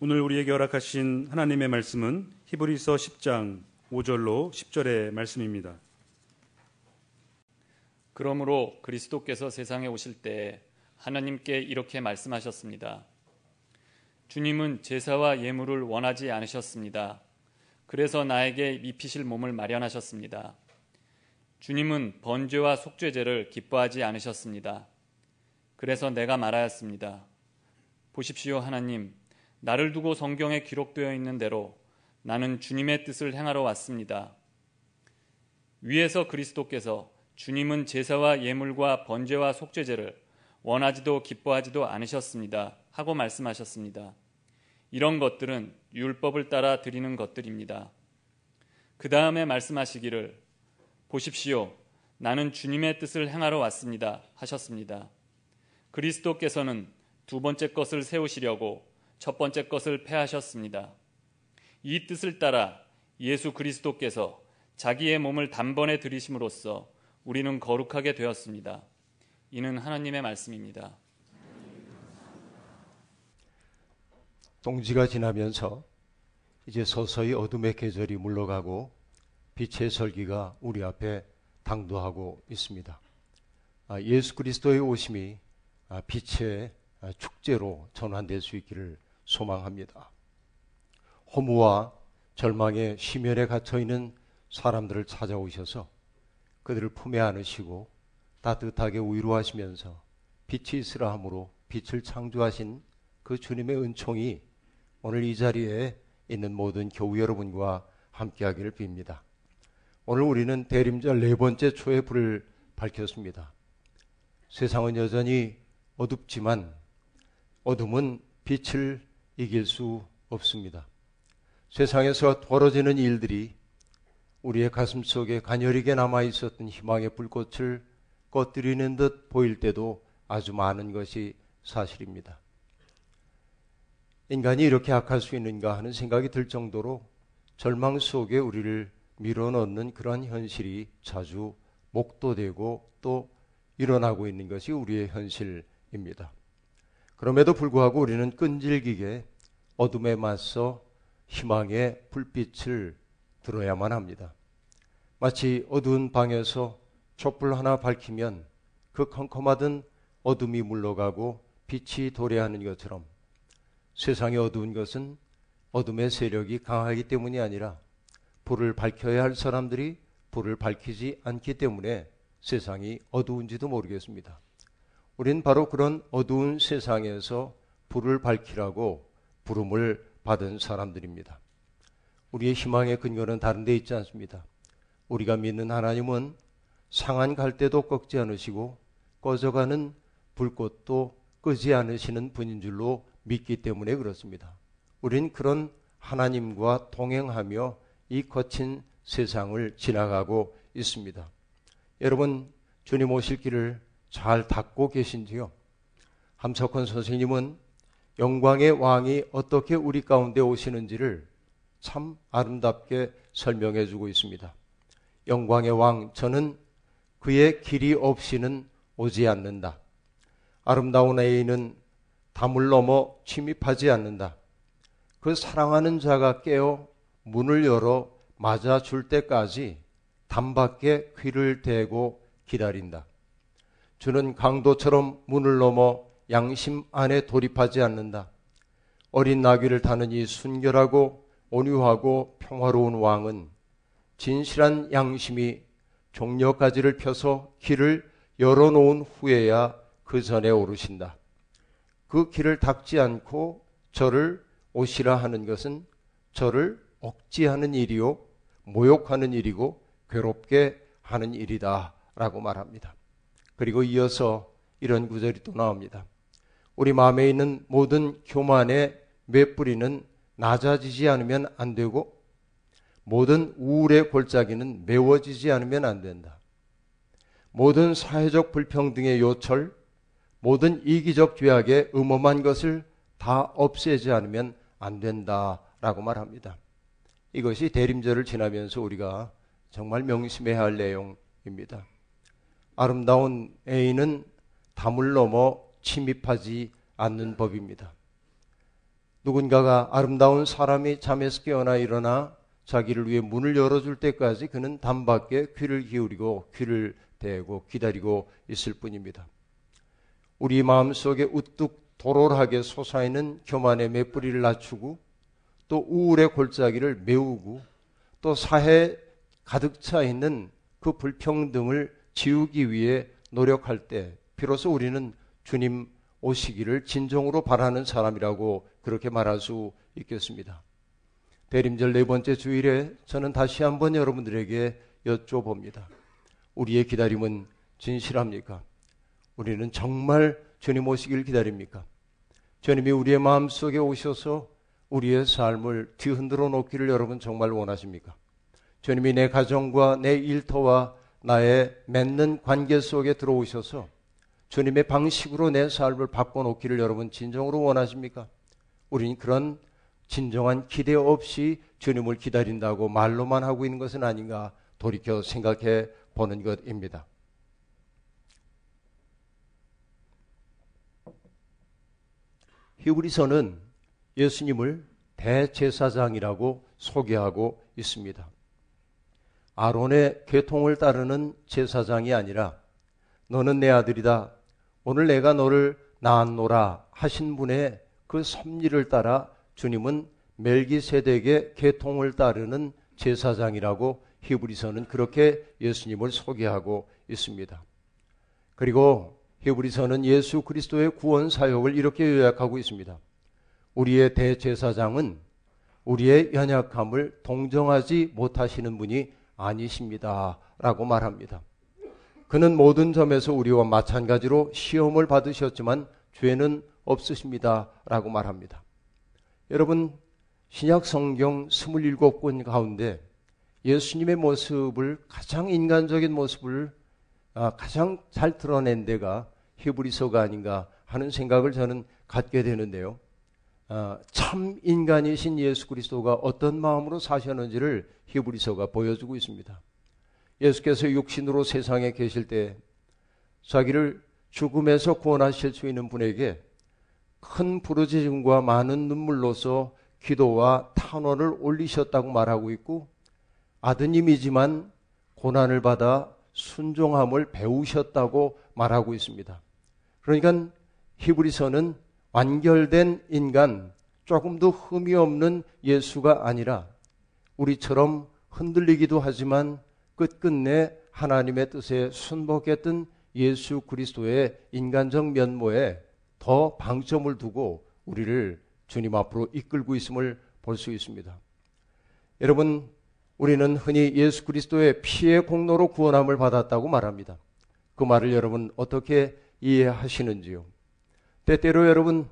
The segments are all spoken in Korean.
오늘 우리에게 허락하신 하나님의 말씀은 히브리서 10장 5절로 10절의 말씀입니다. 그러므로 그리스도께서 세상에 오실 때 하나님께 이렇게 말씀하셨습니다. 주님은 제사와 예물을 원하지 않으셨습니다. 그래서 나에게 입히실 몸을 마련하셨습니다. 주님은 번제와 속죄제를 기뻐하지 않으셨습니다. 그래서 내가 말하였습니다. 보십시오, 하나님. 나를 두고 성경에 기록되어 있는 대로 나는 주님의 뜻을 행하러 왔습니다. 위에서 그리스도께서 주님은 제사와 예물과 번제와 속죄제를 원하지도 기뻐하지도 않으셨습니다. 하고 말씀하셨습니다. 이런 것들은 율법을 따라 드리는 것들입니다. 그 다음에 말씀하시기를 보십시오. 나는 주님의 뜻을 행하러 왔습니다. 하셨습니다. 그리스도께서는 두 번째 것을 세우시려고 첫 번째 것을 패하셨습니다. 이 뜻을 따라 예수 그리스도께서 자기의 몸을 단번에 들이심으로써 우리는 거룩하게 되었습니다. 이는 하나님의 말씀입니다. 동지가 지나면서 이제 서서히 어둠의 계절이 물러가고 빛의 설기가 우리 앞에 당도하고 있습니다. 아, 예수 그리스도의 오심이 아, 빛의 축제로 전환될 수 있기를 소망합니다. 허무와 절망의 심연에 갇혀 있는 사람들을 찾아오셔서 그들을 품에 안으시고 따뜻하게 위로하시면서 빛이 있으라 함으로 빛을 창조하신 그 주님의 은총이 오늘 이 자리에 있는 모든 교우 여러분과 함께하기를 빕니다. 오늘 우리는 대림절 네 번째 초의 불을 밝혔습니다. 세상은 여전히 어둡지만 어둠은 빛을 이길 수 없습니다. 세상에서 벌어지는 일들이 우리의 가슴 속에 가녀리게 남아 있었던 희망의 불꽃을 꺼뜨리는 듯 보일 때도 아주 많은 것이 사실입니다. 인간이 이렇게 악할 수 있는가 하는 생각이 들 정도로 절망 속에 우리를 밀어넣는 그러한 현실이 자주 목도되고 또 일어나고 있는 것이 우리의 현실입니다. 그럼에도 불구하고 우리는 끈질기게 어둠에 맞서 희망의 불빛을 들어야만 합니다. 마치 어두운 방에서 촛불 하나 밝히면 그 컴컴하던 어둠이 물러가고 빛이 도래하는 것처럼 세상이 어두운 것은 어둠의 세력이 강하기 때문이 아니라 불을 밝혀야 할 사람들이 불을 밝히지 않기 때문에 세상이 어두운지도 모르겠습니다. 우린 바로 그런 어두운 세상에서 불을 밝히라고 부름을 받은 사람들입니다. 우리의 희망의 근거는 다른 데 있지 않습니다. 우리가 믿는 하나님은 상한 갈대도 꺾지 않으시고 꺼져가는 불꽃도 끄지 않으시는 분인 줄로 믿기 때문에 그렇습니다. 우린 그런 하나님과 동행하며 이 거친 세상을 지나가고 있습니다. 여러분, 주님 오실 길을 잘 닦고 계신지요? 함석헌 선생님은 영광의 왕이 어떻게 우리 가운데 오시는지를 참 아름답게 설명해 주고 있습니다. 영광의 왕, 저는 그의 길이 없이는 오지 않는다. 아름다운 애인은 담을 넘어 침입하지 않는다. 그 사랑하는 자가 깨어 문을 열어 맞아 줄 때까지 담 밖에 귀를 대고 기다린다. 주는 강도처럼 문을 넘어 양심 안에 돌입하지 않는다. 어린 나귀를 타는 이 순결하고 온유하고 평화로운 왕은 진실한 양심이 종려가지를 펴서 길을 열어놓은 후에야 그 전에 오르신다. 그 길을 닦지 않고 저를 오시라 하는 것은 저를 억지하는 일이요, 모욕하는 일이고 괴롭게 하는 일이다. 라고 말합니다. 그리고 이어서 이런 구절이 또 나옵니다. 우리 마음에 있는 모든 교만의 맷뿌리는 낮아지지 않으면 안 되고 모든 우울의 골짜기는 메워지지 않으면 안 된다. 모든 사회적 불평등의 요철, 모든 이기적 죄악의 음험한 것을 다 없애지 않으면 안 된다라고 말합니다. 이것이 대림절을 지나면서 우리가 정말 명심해야 할 내용입니다. 아름다운 애인은 담을 넘어 침입하지 않는 법입니다. 누군가가 아름다운 사람이 잠에서 깨어나 일어나 자기를 위해 문을 열어줄 때까지 그는 단밖에 귀를 기울이고 귀를 대고 기다리고 있을 뿐입니다. 우리 마음 속에 우뚝 도롤하게 솟아있는 교만의 맷뿌리를 낮추고 또 우울의 골짜기를 메우고 또 사해 가득 차 있는 그 불평등을 지우기 위해 노력할 때 비로소 우리는 주님 오시기를 진정으로 바라는 사람이라고 그렇게 말할 수 있겠습니다. 대림절 네 번째 주일에 저는 다시 한번 여러분들에게 여쭤봅니다. 우리의 기다림은 진실합니까? 우리는 정말 주님 오시길 기다립니까? 주님이 우리의 마음속에 오셔서 우리의 삶을 뒤흔들어 놓기를 여러분 정말 원하십니까? 주님이 내 가정과 내 일터와 나의 맺는 관계 속에 들어오셔서 주님의 방식으로 내 삶을 바꿔놓기를 여러분 진정으로 원하십니까? 우리는 그런 진정한 기대 없이 주님을 기다린다고 말로만 하고 있는 것은 아닌가 돌이켜 생각해 보는 것입니다. 히브리서는 예수님을 대제사장이라고 소개하고 있습니다. 아론의 계통을 따르는 제사장이 아니라 너는 내 아들이다. 오늘 내가 너를 낳았노라 하신 분의 그 섭리를 따라 주님은 멜기세덱의 계통을 따르는 제사장이라고 히브리서는 그렇게 예수님을 소개하고 있습니다. 그리고 히브리서는 예수 그리스도의 구원 사역을 이렇게 요약하고 있습니다. 우리의 대제사장은 우리의 연약함을 동정하지 못하시는 분이 아니십니다. 라고 말합니다. 그는 모든 점에서 우리와 마찬가지로 시험을 받으셨지만 죄는 없으십니다. 라고 말합니다. 여러분, 신약 성경 27권 가운데 예수님의 모습을 가장 인간적인 모습을 아, 가장 잘 드러낸 데가 히브리서가 아닌가 하는 생각을 저는 갖게 되는데요. 어, 참 인간이신 예수 그리스도가 어떤 마음으로 사셨는지를 히브리서가 보여주고 있습니다. 예수께서 육신으로 세상에 계실 때 자기를 죽음에서 구원하실 수 있는 분에게 큰 부르짖음과 많은 눈물로서 기도와 탄원을 올리셨다고 말하고 있고 아드님이지만 고난을 받아 순종함을 배우셨다고 말하고 있습니다. 그러니까 히브리서는 완결된 인간, 조금도 흠이 없는 예수가 아니라 우리처럼 흔들리기도 하지만 끝끝내 하나님의 뜻에 순복했던 예수 그리스도의 인간적 면모에 더 방점을 두고 우리를 주님 앞으로 이끌고 있음을 볼 수 있습니다. 여러분, 우리는 흔히 예수 그리스도의 피의 공로로 구원함을 받았다고 말합니다. 그 말을 여러분 어떻게 이해하시는지요? 때때로 여러분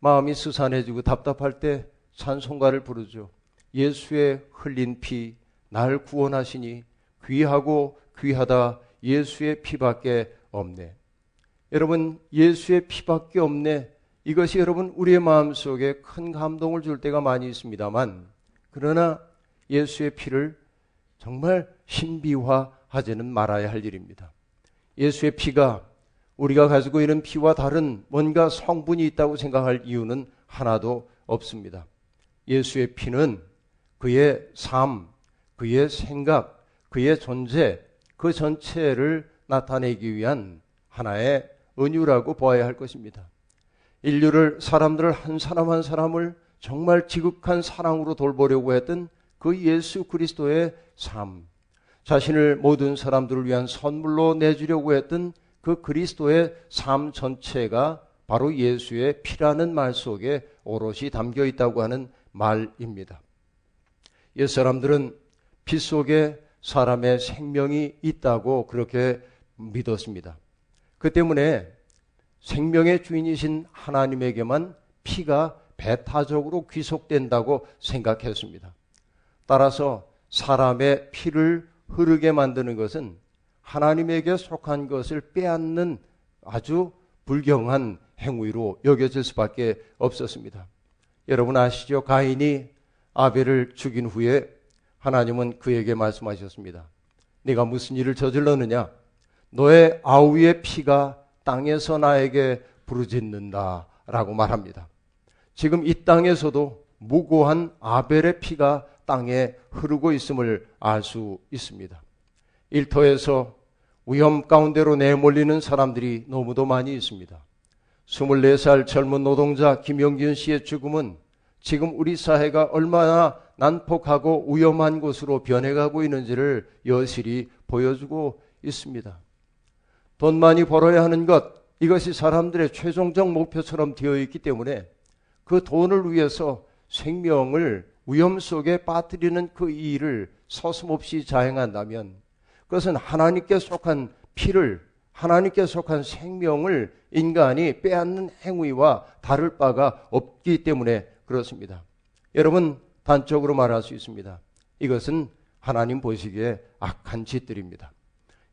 마음이 스산해지고 답답할 때 찬송가를 부르죠. 예수의 흘린 피, 날 구원하시니 귀하고 귀하다 예수의 피밖에 없네. 여러분, 예수의 피밖에 없네. 이것이 여러분, 우리의 마음 속에 큰 감동을 줄 때가 많이 있습니다만, 그러나 예수의 피를 정말 신비화하지는 말아야 할 일입니다. 예수의 피가 우리가 가지고 있는 피와 다른 뭔가 성분이 있다고 생각할 이유는 하나도 없습니다. 예수의 피는 그의 삶, 그의 생각, 그의 존재, 그 전체를 나타내기 위한 하나의 은유라고 보아야 할 것입니다. 인류를, 사람들을 한 사람 한 사람을 정말 지극한 사랑으로 돌보려고 했던 그 예수 그리스도의 삶, 자신을 모든 사람들을 위한 선물로 내주려고 했던 그 그리스도의 삶 전체가 바로 예수의 피라는 말 속에 오롯이 담겨 있다고 하는 말입니다. 옛 사람들은 피 속에 사람의 생명이 있다고 그렇게 믿었습니다. 그 때문에 생명의 주인이신 하나님에게만 피가 배타적으로 귀속된다고 생각했습니다. 따라서 사람의 피를 흐르게 만드는 것은 하나님에게 속한 것을 빼앗는 아주 불경한 행위로 여겨질 수밖에 없었습니다. 여러분 아시죠? 가인이 아벨을 죽인 후에 하나님은 그에게 말씀하셨습니다. 네가 무슨 일을 저질렀느냐? 너의 아우의 피가 땅에서 나에게 부르짖는다. 라고 말합니다. 지금 이 땅에서도 무고한 아벨의 피가 땅에 흐르고 있음을 알 수 있습니다. 일터에서 위험 가운데로 내몰리는 사람들이 너무도 많이 있습니다. 24살 젊은 노동자 김영균 씨의 죽음은 지금 우리 사회가 얼마나 난폭하고 위험한 곳으로 변해가고 있는지를 여실히 보여주고 있습니다. 돈 많이 벌어야 하는 것, 이것이 사람들의 최종적 목표처럼 되어 있기 때문에 그 돈을 위해서 생명을 위험 속에 빠뜨리는 그 일을 서슴없이 자행한다면 그것은 하나님께 속한 피를 하나님께 속한 생명을 인간이 빼앗는 행위와 다를 바가 없기 때문에 그렇습니다. 여러분 단적으로 말할 수 있습니다. 이것은 하나님 보시기에 악한 짓들입니다.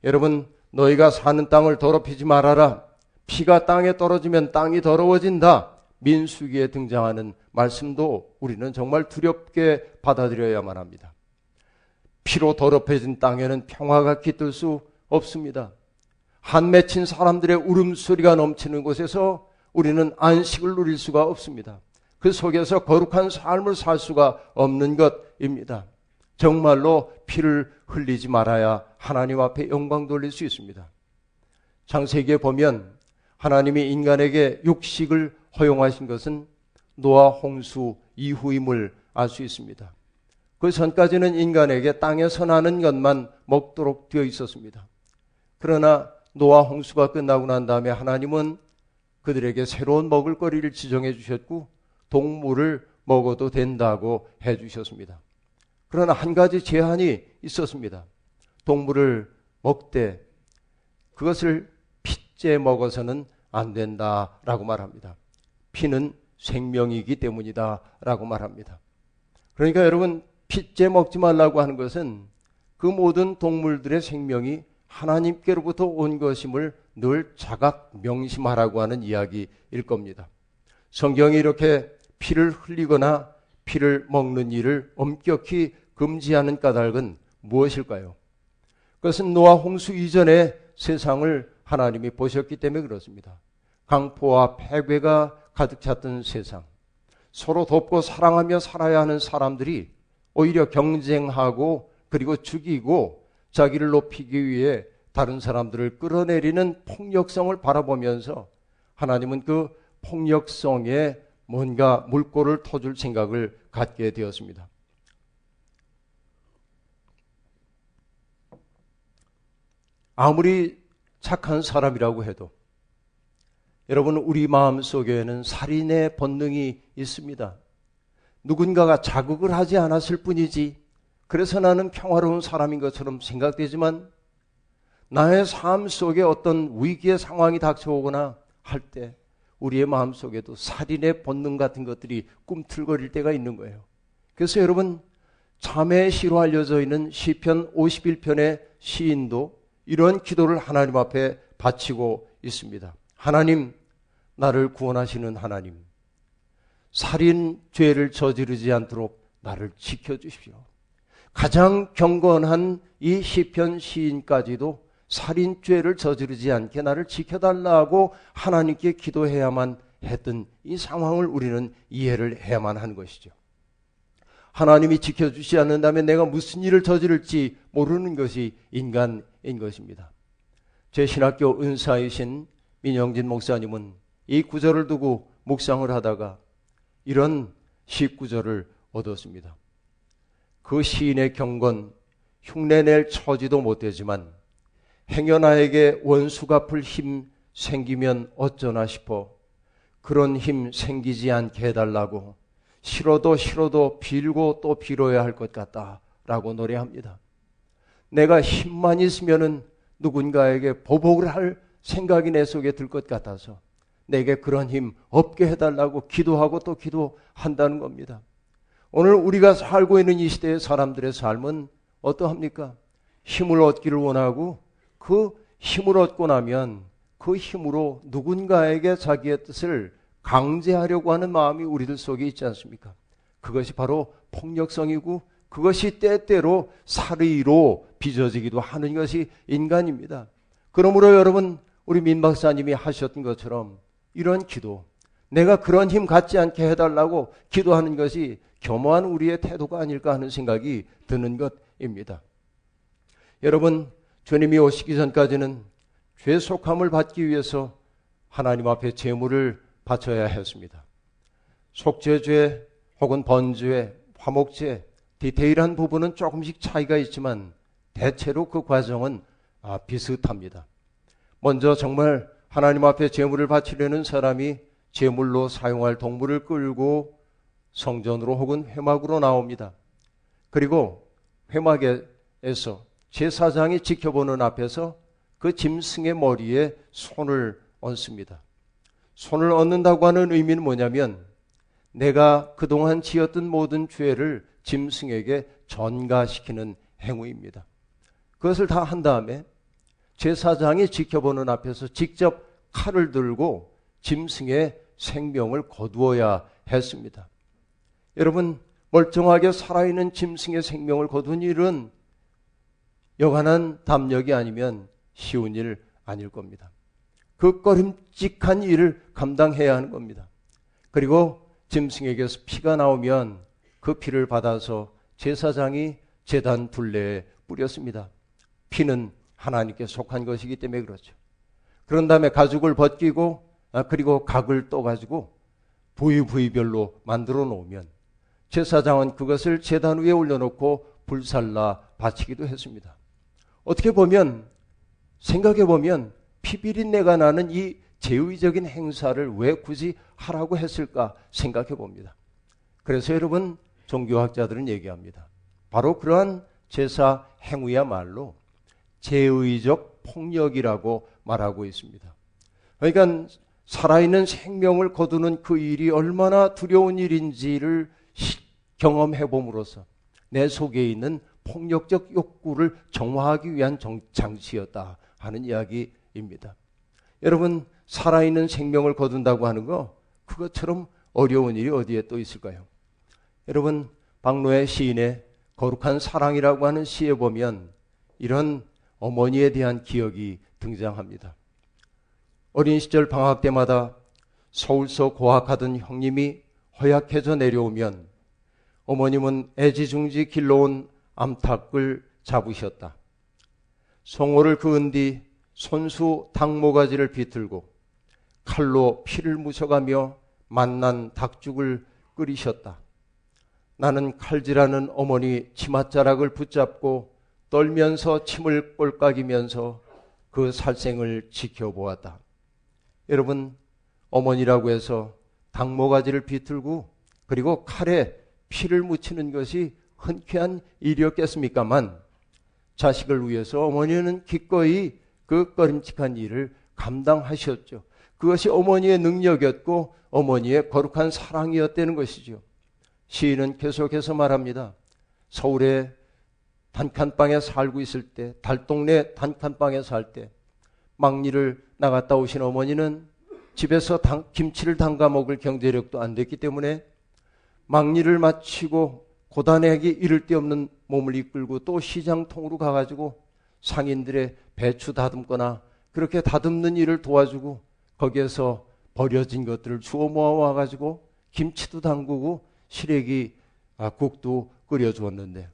여러분 너희가 사는 땅을 더럽히지 말아라. 피가 땅에 떨어지면 땅이 더러워진다. 민수기에 등장하는 말씀도 우리는 정말 두렵게 받아들여야만 합니다. 피로 더럽혀진 땅에는 평화가 깃들 수 없습니다. 한 맺힌 사람들의 울음소리가 넘치는 곳에서 우리는 안식을 누릴 수가 없습니다. 그 속에서 거룩한 삶을 살 수가 없는 것입니다. 정말로 피를 흘리지 말아야 하나님 앞에 영광 돌릴 수 있습니다. 창세기에 보면 하나님이 인간에게 육식을 허용하신 것은 노아 홍수 이후임을 알 수 있습니다. 그 전까지는 인간에게 땅에서 나는 것만 먹도록 되어 있었습니다. 그러나 노아 홍수가 끝나고 난 다음에 하나님은 그들에게 새로운 먹을거리를 지정해 주셨고 동물을 먹어도 된다고 해 주셨습니다. 그러나 한 가지 제한이 있었습니다. 동물을 먹되 그것을 핏째 먹어서는 안 된다라고 말합니다. 피는 생명이기 때문이다라고 말합니다. 그러니까 여러분 핏째 먹지 말라고 하는 것은 그 모든 동물들의 생명이 하나님께로부터 온 것임을 늘 자각 명심하라고 하는 이야기일 겁니다. 성경이 이렇게 피를 흘리거나 피를 먹는 일을 엄격히 금지하는 까닭은 무엇일까요? 그것은 노아 홍수 이전에 세상을 하나님이 보셨기 때문에 그렇습니다. 강포와 폐괴가 가득 찼던 세상, 서로 돕고 사랑하며 살아야 하는 사람들이 오히려 경쟁하고 그리고 죽이고 자기를 높이기 위해 다른 사람들을 끌어내리는 폭력성을 바라보면서 하나님은 그 폭력성에 뭔가 물꼬를 터줄 생각을 갖게 되었습니다. 아무리 착한 사람이라고 해도 여러분 우리 마음 속에는 살인의 본능이 있습니다. 누군가가 자극을 하지 않았을 뿐이지 그래서 나는 평화로운 사람인 것처럼 생각되지만 나의 삶 속에 어떤 위기의 상황이 닥쳐오거나 할 때 우리의 마음 속에도 살인의 본능 같은 것들이 꿈틀거릴 때가 있는 거예요. 그래서 여러분 참회 시로 알려져 있는 시편 51편의 시인도 이런 기도를 하나님 앞에 바치고 있습니다. 하나님 나를 구원하시는 하나님 살인 죄를 저지르지 않도록 나를 지켜 주십시오. 가장 경건한 이 시편 시인까지도 살인죄를 저지르지 않게 나를 지켜달라고 하나님께 기도해야만 했던 이 상황을 우리는 이해를 해야만 하는 것이죠. 하나님이 지켜주지 않는다면 내가 무슨 일을 저지를지 모르는 것이 인간인 것입니다. 제 신학교 은사이신 민영진 목사님은 이 구절을 두고 묵상을 하다가 이런 시구절을 얻었습니다. 그 시인의 경건 흉내낼 처지도 못되지만 행여나에게 원수 갚을 힘 생기면 어쩌나 싶어 그런 힘 생기지 않게 해달라고 싫어도 싫어도 빌고 또 빌어야 할 것 같다 라고 노래합니다. 내가 힘만 있으면은 누군가에게 보복을 할 생각이 내 속에 들 것 같아서 내게 그런 힘 없게 해달라고 기도하고 또 기도한다는 겁니다. 오늘 우리가 살고 있는 이 시대의 사람들의 삶은 어떠합니까? 힘을 얻기를 원하고 그 힘을 얻고 나면 그 힘으로 누군가에게 자기의 뜻을 강제하려고 하는 마음이 우리들 속에 있지 않습니까? 그것이 바로 폭력성이고 그것이 때때로 사의로 빚어지기도 하는 것이 인간입니다. 그러므로 여러분 우리 민 박사님이 하셨던 것처럼 이런 기도 내가 그런 힘 갖지 않게 해달라고 기도하는 것이 겸허한 우리의 태도가 아닐까 하는 생각이 드는 것입니다. 여러분, 주님이 오시기 전까지는 죄 속함을 받기 위해서 하나님 앞에 제물을 바쳐야 했습니다. 속죄죄 혹은 번죄, 화목죄, 디테일한 부분은 조금씩 차이가 있지만 대체로 그 과정은 아, 비슷합니다. 먼저 정말 하나님 앞에 제물을 바치려는 사람이 제물로 사용할 동물을 끌고 성전으로 혹은 회막으로 나옵니다. 그리고 회막에서 제사장이 지켜보는 앞에서 그 짐승의 머리에 손을 얹습니다. 손을 얹는다고 하는 의미는 뭐냐면 내가 그동안 지었던 모든 죄를 짐승에게 전가시키는 행위입니다. 그것을 다 한 다음에 제사장이 지켜보는 앞에서 직접 칼을 들고 짐승의 생명을 거두어야 했습니다. 여러분, 멀쩡하게 살아있는 짐승의 생명을 거둔 일은 여간한 담력이 아니면 쉬운 일 아닐 겁니다. 그 꺼림직한 일을 감당해야 하는 겁니다. 그리고 짐승에게서 피가 나오면 그 피를 받아서 제사장이 재단 둘레에 뿌렸습니다. 피는 하나님께 속한 것이기 때문에 그렇죠. 그런 다음에 가죽을 벗기고 아, 그리고 각을 떠가지고 부위 부위별로 만들어 놓으면 제사장은 그것을 재단 위에 올려놓고 불살라 바치기도 했습니다. 어떻게 보면 생각해 보면 피비린내가 나는 이 제의적인 행사를 왜 굳이 하라고 했을까 생각해 봅니다. 그래서 여러분 종교학자들은 얘기합니다. 바로 그러한 제사 행위야말로 제의적 폭력이라고 말하고 있습니다. 그러니까 살아있는 생명을 거두는 그 일이 얼마나 두려운 일인지를 경험해 봄으로써 내 속에 있는 폭력적 욕구를 정화하기 위한 장치였다 하는 이야기입니다. 여러분, 살아있는 생명을 거둔다고 하는 거, 그것처럼 어려운 일이 어디에 또 있을까요? 여러분, 박노의 시인의 거룩한 사랑이라고 하는 시에 보면 이런 어머니에 대한 기억이 등장합니다. 어린 시절 방학 때마다 서울서 고학하던 형님이 허약해져 내려오면 어머님은 애지중지 길러온 암탉을 잡으셨다. 송호를 그은 뒤 손수 닭모가지를 비틀고 칼로 피를 묻혀가며 만난 닭죽을 끓이셨다. 나는 칼질하는 어머니 치맛자락을 붙잡고 떨면서 침을 꼴깍이면서 그 살생을 지켜보았다. 여러분, 어머니라고 해서 닭모가지를 비틀고 그리고 칼에 피를 묻히는 것이 흔쾌한 일이었겠습니까만 자식을 위해서 어머니는 기꺼이 그 꺼림칙한 일을 감당하셨죠. 그것이 어머니의 능력이었고 어머니의 거룩한 사랑이었다는 것이죠. 시인은 계속해서 말합니다. 서울에 단칸방에 살고 있을 때, 달동네 단칸방에 살 때, 막리를 나갔다 오신 어머니는 집에서 당, 김치를 담가 먹을 경제력도 안 됐기 때문에 막리를 마치고 고단하게 이를 데 없는 몸을 이끌고 또 시장통으로 가가지고 상인들의 배추 다듬거나 그렇게 다듬는 일을 도와주고 거기에서 버려진 것들을 주워 모아와 가지고 김치도 담그고 시래기 아, 국도 끓여 주었는데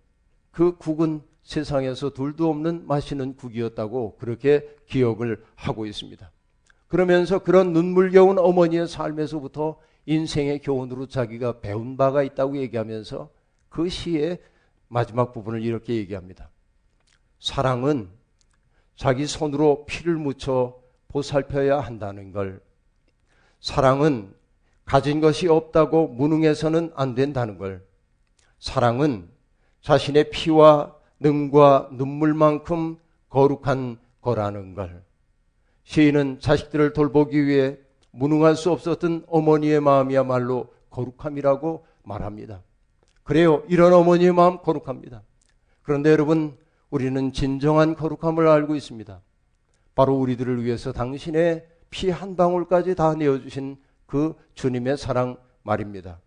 그 국은 세상에서 둘도 없는 맛있는 국이었다고 그렇게 기억을 하고 있습니다. 그러면서 그런 눈물겨운 어머니의 삶에서부터 인생의 교훈으로 자기가 배운 바가 있다고 얘기하면서 그 시의 마지막 부분을 이렇게 얘기합니다. 사랑은 자기 손으로 피를 묻혀 보살펴야 한다는 걸. 사랑은 가진 것이 없다고 무능해서는 안 된다는 걸. 사랑은 자신의 피와 능과 눈물만큼 거룩한 거라는 걸. 시인은 자식들을 돌보기 위해 무능할 수 없었던 어머니의 마음이야말로 거룩함이라고 말합니다. 그래요. 이런 어머니의 마음 거룩합니다. 그런데 여러분, 우리는 진정한 거룩함을 알고 있습니다. 바로 우리들을 위해서 당신의 피 한 방울까지 다 내어주신 그 주님의 사랑 말입니다.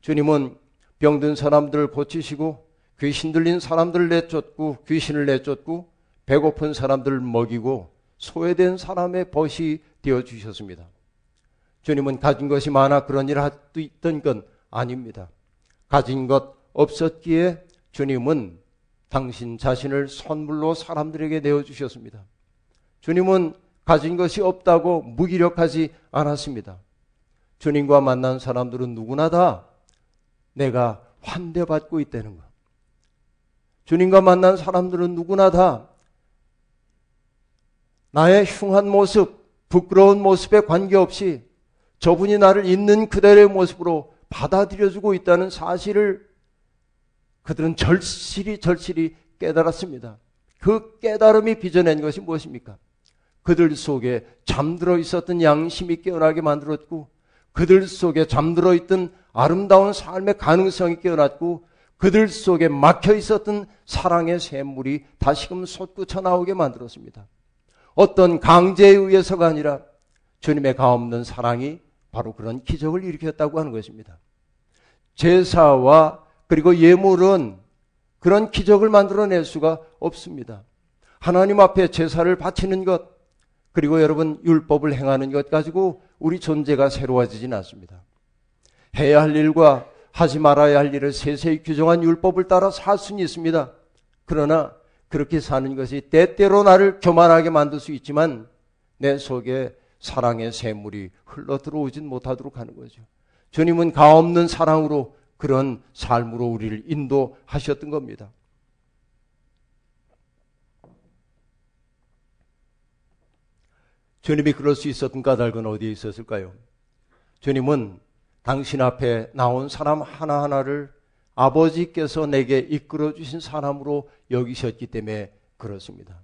주님은 병든 사람들을 고치시고 귀신 들린 사람들을 내쫓고 귀신을 내쫓고 배고픈 사람들을 먹이고 소외된 사람의 벗이 되어 주셨습니다. 주님은 가진 것이 많아 그런 일을 있던 건 아닙니다. 가진 것 없었기에 주님은 당신 자신을 선물로 사람들에게 내어주셨습니다. 주님은 가진 것이 없다고 무기력하지 않았습니다. 주님과 만난 사람들은 누구나 다 내가 환대받고 있다는 것. 주님과 만난 사람들은 누구나 다 나의 흉한 모습, 부끄러운 모습에 관계없이 저분이 나를 있는 그대로의 모습으로 받아들여주고 있다는 사실을 그들은 절실히 절실히 깨달았습니다. 그 깨달음이 빚어낸 것이 무엇입니까? 그들 속에 잠들어 있었던 양심이 깨어나게 만들었고, 그들 속에 잠들어 있던 아름다운 삶의 가능성이 깨어났고, 그들 속에 막혀 있었던 사랑의 샘물이 다시금 솟구쳐 나오게 만들었습니다. 어떤 강제에 의해서가 아니라 주님의 가없는 사랑이 바로 그런 기적을 일으켰다고 하는 것입니다. 제사와 그리고 예물은 그런 기적을 만들어낼 수가 없습니다. 하나님 앞에 제사를 바치는 것, 그리고 여러분 율법을 행하는 것 가지고 우리 존재가 새로워지진 않습니다. 해야 할 일과 하지 말아야 할 일을 세세히 규정한 율법을 따라 살 수는 있습니다. 그러나 그렇게 사는 것이 때때로 나를 교만하게 만들 수 있지만 내 속에 사랑의 샘물이 흘러 들어오진 못하도록 하는 거죠. 주님은 가 없는 사랑으로 그런 삶으로 우리를 인도하셨던 겁니다. 주님이 그럴 수 있었던 까닭은 어디에 있었을까요? 주님은 당신 앞에 나온 사람 하나하나를 아버지께서 내게 이끌어 주신 사람으로 여기셨기 때문에 그렇습니다.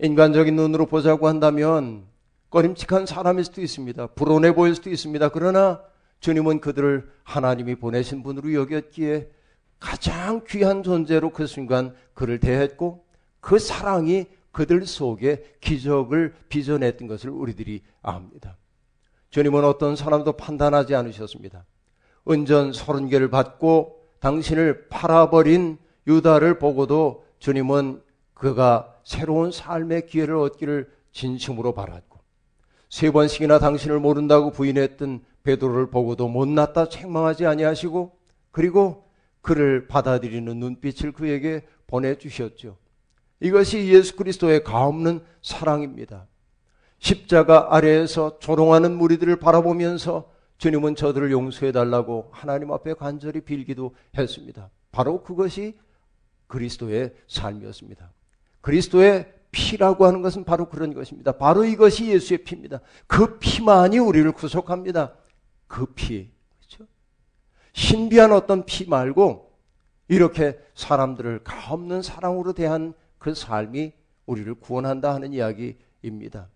인간적인 눈으로 보자고 한다면 꺼림칙한 사람일 수도 있습니다. 불온해 보일 수도 있습니다. 그러나 주님은 그들을 하나님이 보내신 분으로 여겼기에 가장 귀한 존재로 그 순간 그를 대했고 그 사랑이 그들 속에 기적을 빚어냈던 것을 우리들이 압니다. 주님은 어떤 사람도 판단하지 않으셨습니다. 은전 서른 개를 받고 당신을 팔아버린 유다를 보고도 주님은 그가 새로운 삶의 기회를 얻기를 진심으로 바랐고 세 번씩이나 당신을 모른다고 부인했던 베드로를 보고도 못났다 책망하지 아니하시고 그리고 그를 받아들이는 눈빛을 그에게 보내주셨죠. 이것이 예수 그리스도의 가없는 사랑입니다. 십자가 아래에서 조롱하는 무리들을 바라보면서 주님은 저들을 용서해 달라고 하나님 앞에 간절히 빌기도 했습니다. 바로 그것이 그리스도의 삶이었습니다. 그리스도의 피라고 하는 것은 바로 그런 것입니다. 바로 이것이 예수의 피입니다. 그 피만이 우리를 구속합니다. 그 피. 그렇죠? 신비한 어떤 피 말고 이렇게 사람들을 가없는 사랑으로 대한 그 삶이 우리를 구원한다 하는 이야기입니다.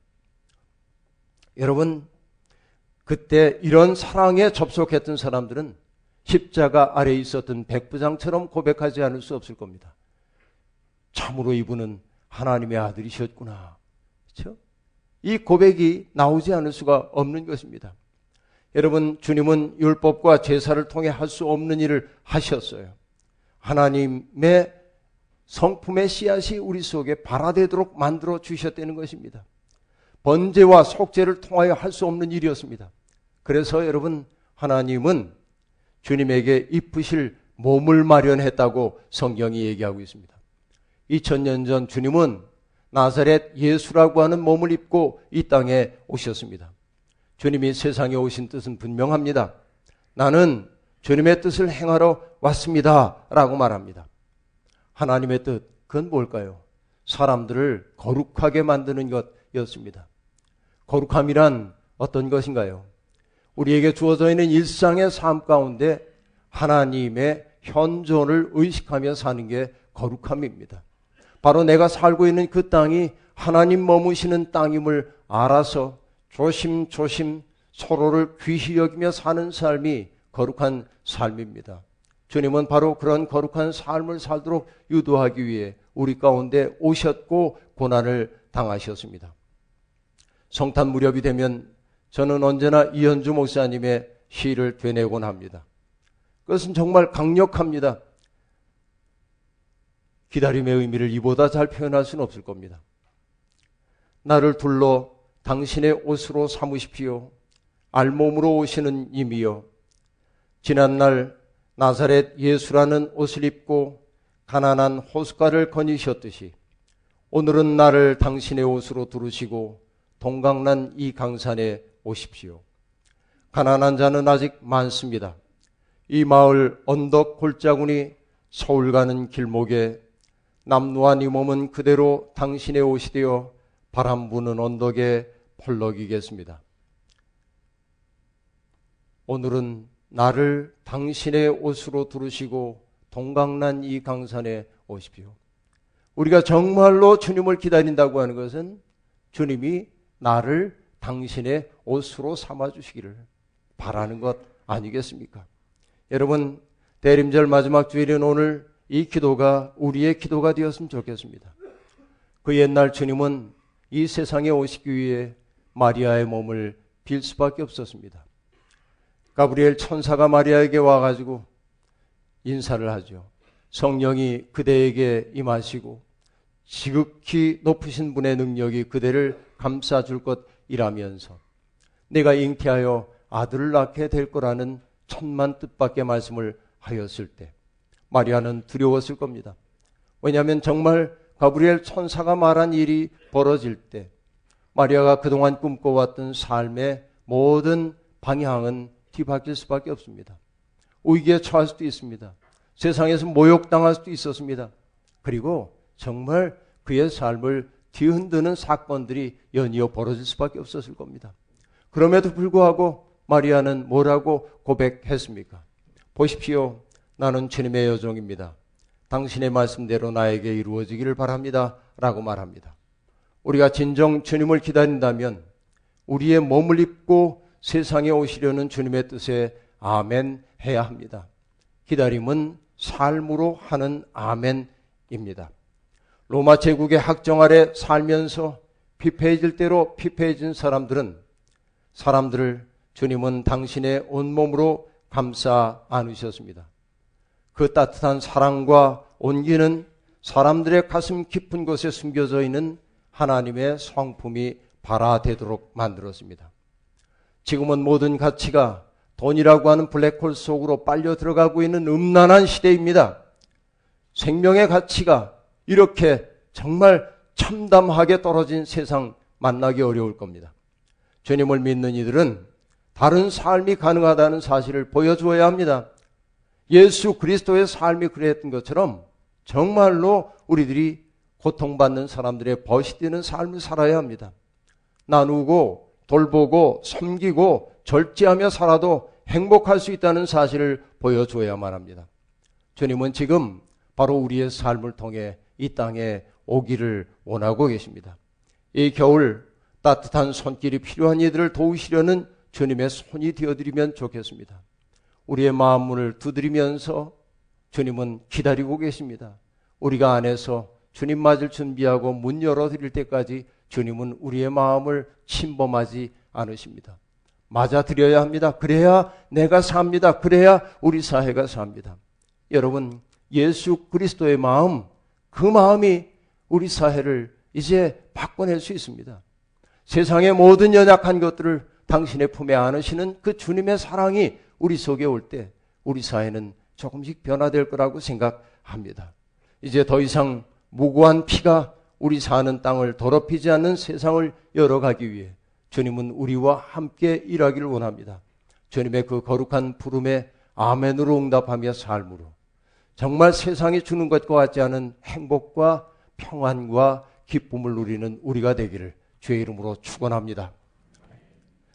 여러분, 그때 이런 사랑에 접속했던 사람들은 십자가 아래에 있었던 백부장처럼 고백하지 않을 수 없을 겁니다. 참으로 이분은 하나님의 아들이셨구나. 그렇죠? 이 고백이 나오지 않을 수가 없는 것입니다. 여러분, 주님은 율법과 제사를 통해 할 수 없는 일을 하셨어요. 하나님의 성품의 씨앗이 우리 속에 발화되도록 만들어 주셨다는 것입니다. 번제와 속죄를 통하여 할 수 없는 일이었습니다. 그래서 여러분, 하나님은 주님에게 입으실 몸을 마련했다고 성경이 얘기하고 있습니다. 2000년 전 주님은 나사렛 예수라고 하는 몸을 입고 이 땅에 오셨습니다. 주님이 세상에 오신 뜻은 분명합니다. 나는 주님의 뜻을 행하러 왔습니다. 라고 말합니다. 하나님의 뜻, 그건 뭘까요? 사람들을 거룩하게 만드는 것이었습니다. 거룩함이란 어떤 것인가요? 우리에게 주어져 있는 일상의 삶 가운데 하나님의 현존을 의식하며 사는 게 거룩함입니다. 바로 내가 살고 있는 그 땅이 하나님 머무시는 땅임을 알아서 조심조심 서로를 귀히 여기며 사는 삶이 거룩한 삶입니다. 주님은 바로 그런 거룩한 삶을 살도록 유도하기 위해 우리 가운데 오셨고 고난을 당하셨습니다. 성탄 무렵이 되면 저는 언제나 이현주 목사님의 시를 되뇌곤 합니다. 그것은 정말 강력합니다. 기다림의 의미를 이보다 잘 표현할 수는 없을 겁니다. 나를 둘러 당신의 옷으로 삼으십시오. 알몸으로 오시는 이미여 지난날 나사렛 예수라는 옷을 입고 가난한 호숫가를 거니셨듯이 오늘은 나를 당신의 옷으로 두르시고 동강난 이 강산에 오십시오. 가난한 자는 아직 많습니다. 이 마을 언덕 골짜구니 서울 가는 길목에 남루한 이 몸은 그대로 당신의 옷이 되어 바람 부는 언덕에 펄럭이겠습니다. 오늘은 나를 당신의 옷으로 두르시고 동강난 이 강산에 오십시오. 우리가 정말로 주님을 기다린다고 하는 것은 주님이 나를 당신의 옷으로 삼아주시기를 바라는 것 아니겠습니까? 여러분, 대림절 마지막 주일인 오늘 이 기도가 우리의 기도가 되었으면 좋겠습니다. 그 옛날 주님은 이 세상에 오시기 위해 마리아의 몸을 빌 수밖에 없었습니다. 가브리엘 천사가 마리아에게 와가지고 인사를 하죠. 성령이 그대에게 임하시고 지극히 높으신 분의 능력이 그대를 감싸줄 것이라면서 내가 잉태하여 아들을 낳게 될 거라는 천만 뜻밖의 말씀을 하였을 때 마리아는 두려웠을 겁니다. 왜냐하면 정말 가브리엘 천사가 말한 일이 벌어질 때 마리아가 그동안 꿈꿔왔던 삶의 모든 방향은 뒤바뀔 수밖에 없습니다. 위기에 처할 수도 있습니다. 세상에서 모욕당할 수도 있었습니다. 그리고 정말 그의 삶을 뒤흔드는 사건들이 연이어 벌어질 수밖에 없었을 겁니다. 그럼에도 불구하고 마리아는 뭐라고 고백했습니까? 보십시오. 나는 주님의 여종입니다. 당신의 말씀대로 나에게 이루어지기를 바랍니다. 라고 말합니다. 우리가 진정 주님을 기다린다면 우리의 몸을 입고 세상에 오시려는 주님의 뜻에 아멘 해야 합니다. 기다림은 삶으로 하는 아멘입니다. 로마 제국의 학정 아래 살면서 피폐해질 대로 피폐해진 사람들은 사람들을 주님은 당신의 온몸으로 감싸 안으셨습니다. 그 따뜻한 사랑과 온기는 사람들의 가슴 깊은 곳에 숨겨져 있는 하나님의 성품이 발화되도록 만들었습니다. 지금은 모든 가치가 돈이라고 하는 블랙홀 속으로 빨려 들어가고 있는 음란한 시대입니다. 생명의 가치가 이렇게 정말 참담하게 떨어진 세상 만나기 어려울 겁니다. 주님을 믿는 이들은 다른 삶이 가능하다는 사실을 보여주어야 합니다. 예수 그리스도의 삶이 그랬던 것처럼 정말로 우리들이 고통받는 사람들의 벗이 되는 삶을 살아야 합니다. 나누고 돌보고 섬기고 절제하며 살아도 행복할 수 있다는 사실을 보여줘야만 합니다. 주님은 지금 바로 우리의 삶을 통해 이 땅에 오기를 원하고 계십니다. 이 겨울 따뜻한 손길이 필요한 이들을 도우시려는 주님의 손이 되어드리면 좋겠습니다. 우리의 마음 문을 두드리면서 주님은 기다리고 계십니다. 우리가 안에서 주님 맞을 준비하고 문 열어드릴 때까지 주님은 우리의 마음을 침범하지 않으십니다. 맞아드려야 합니다. 그래야 내가 삽니다. 그래야 우리 사회가 삽니다. 여러분, 예수 그리스도의 마음, 그 마음이 우리 사회를 이제 바꿔낼 수 있습니다. 세상의 모든 연약한 것들을 당신의 품에 안으시는 그 주님의 사랑이 우리 속에 올 때 우리 사회는 조금씩 변화될 거라고 생각합니다. 이제 더 이상 무고한 피가 우리 사는 땅을 더럽히지 않는 세상을 열어가기 위해 주님은 우리와 함께 일하기를 원합니다. 주님의 그 거룩한 부름에 아멘으로 응답하며 삶으로 정말 세상이 주는 것과 같지 않은 행복과 평안과 기쁨을 누리는 우리가 되기를 주의 이름으로 축원합니다.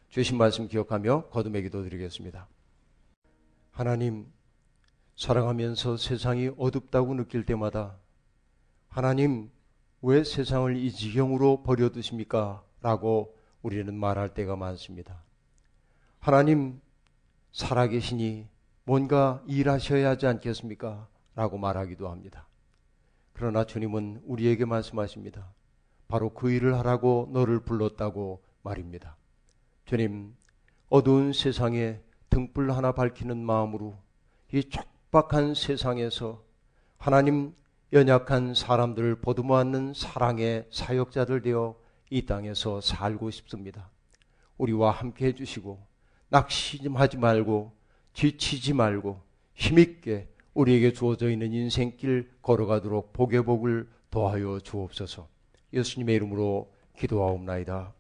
주신 말씀 기억하며 거듭의 기도 드리겠습니다. 하나님 사랑하면서 세상이 어둡다고 느낄 때마다 하나님 왜 세상을 이 지경으로 버려두십니까? 라고 우리는 말할 때가 많습니다. 하나님 살아계시니 뭔가 일하셔야 하지 않겠습니까? 라고 말하기도 합니다. 그러나 주님은 우리에게 말씀하십니다. 바로 그 일을 하라고 너를 불렀다고 말입니다. 주님, 어두운 세상에 등불 하나 밝히는 마음으로 이 촉박한 세상에서 하나님 연약한 사람들을 보듬어 안는 사랑의 사역자들 되어 이 땅에서 살고 싶습니다. 우리와 함께 해주시고 낙심하지 말고 지치지 말고 힘있게 우리에게 주어져 있는 인생길 걸어가도록 복의 복을 더하여 주옵소서. 예수님의 이름으로 기도하옵나이다.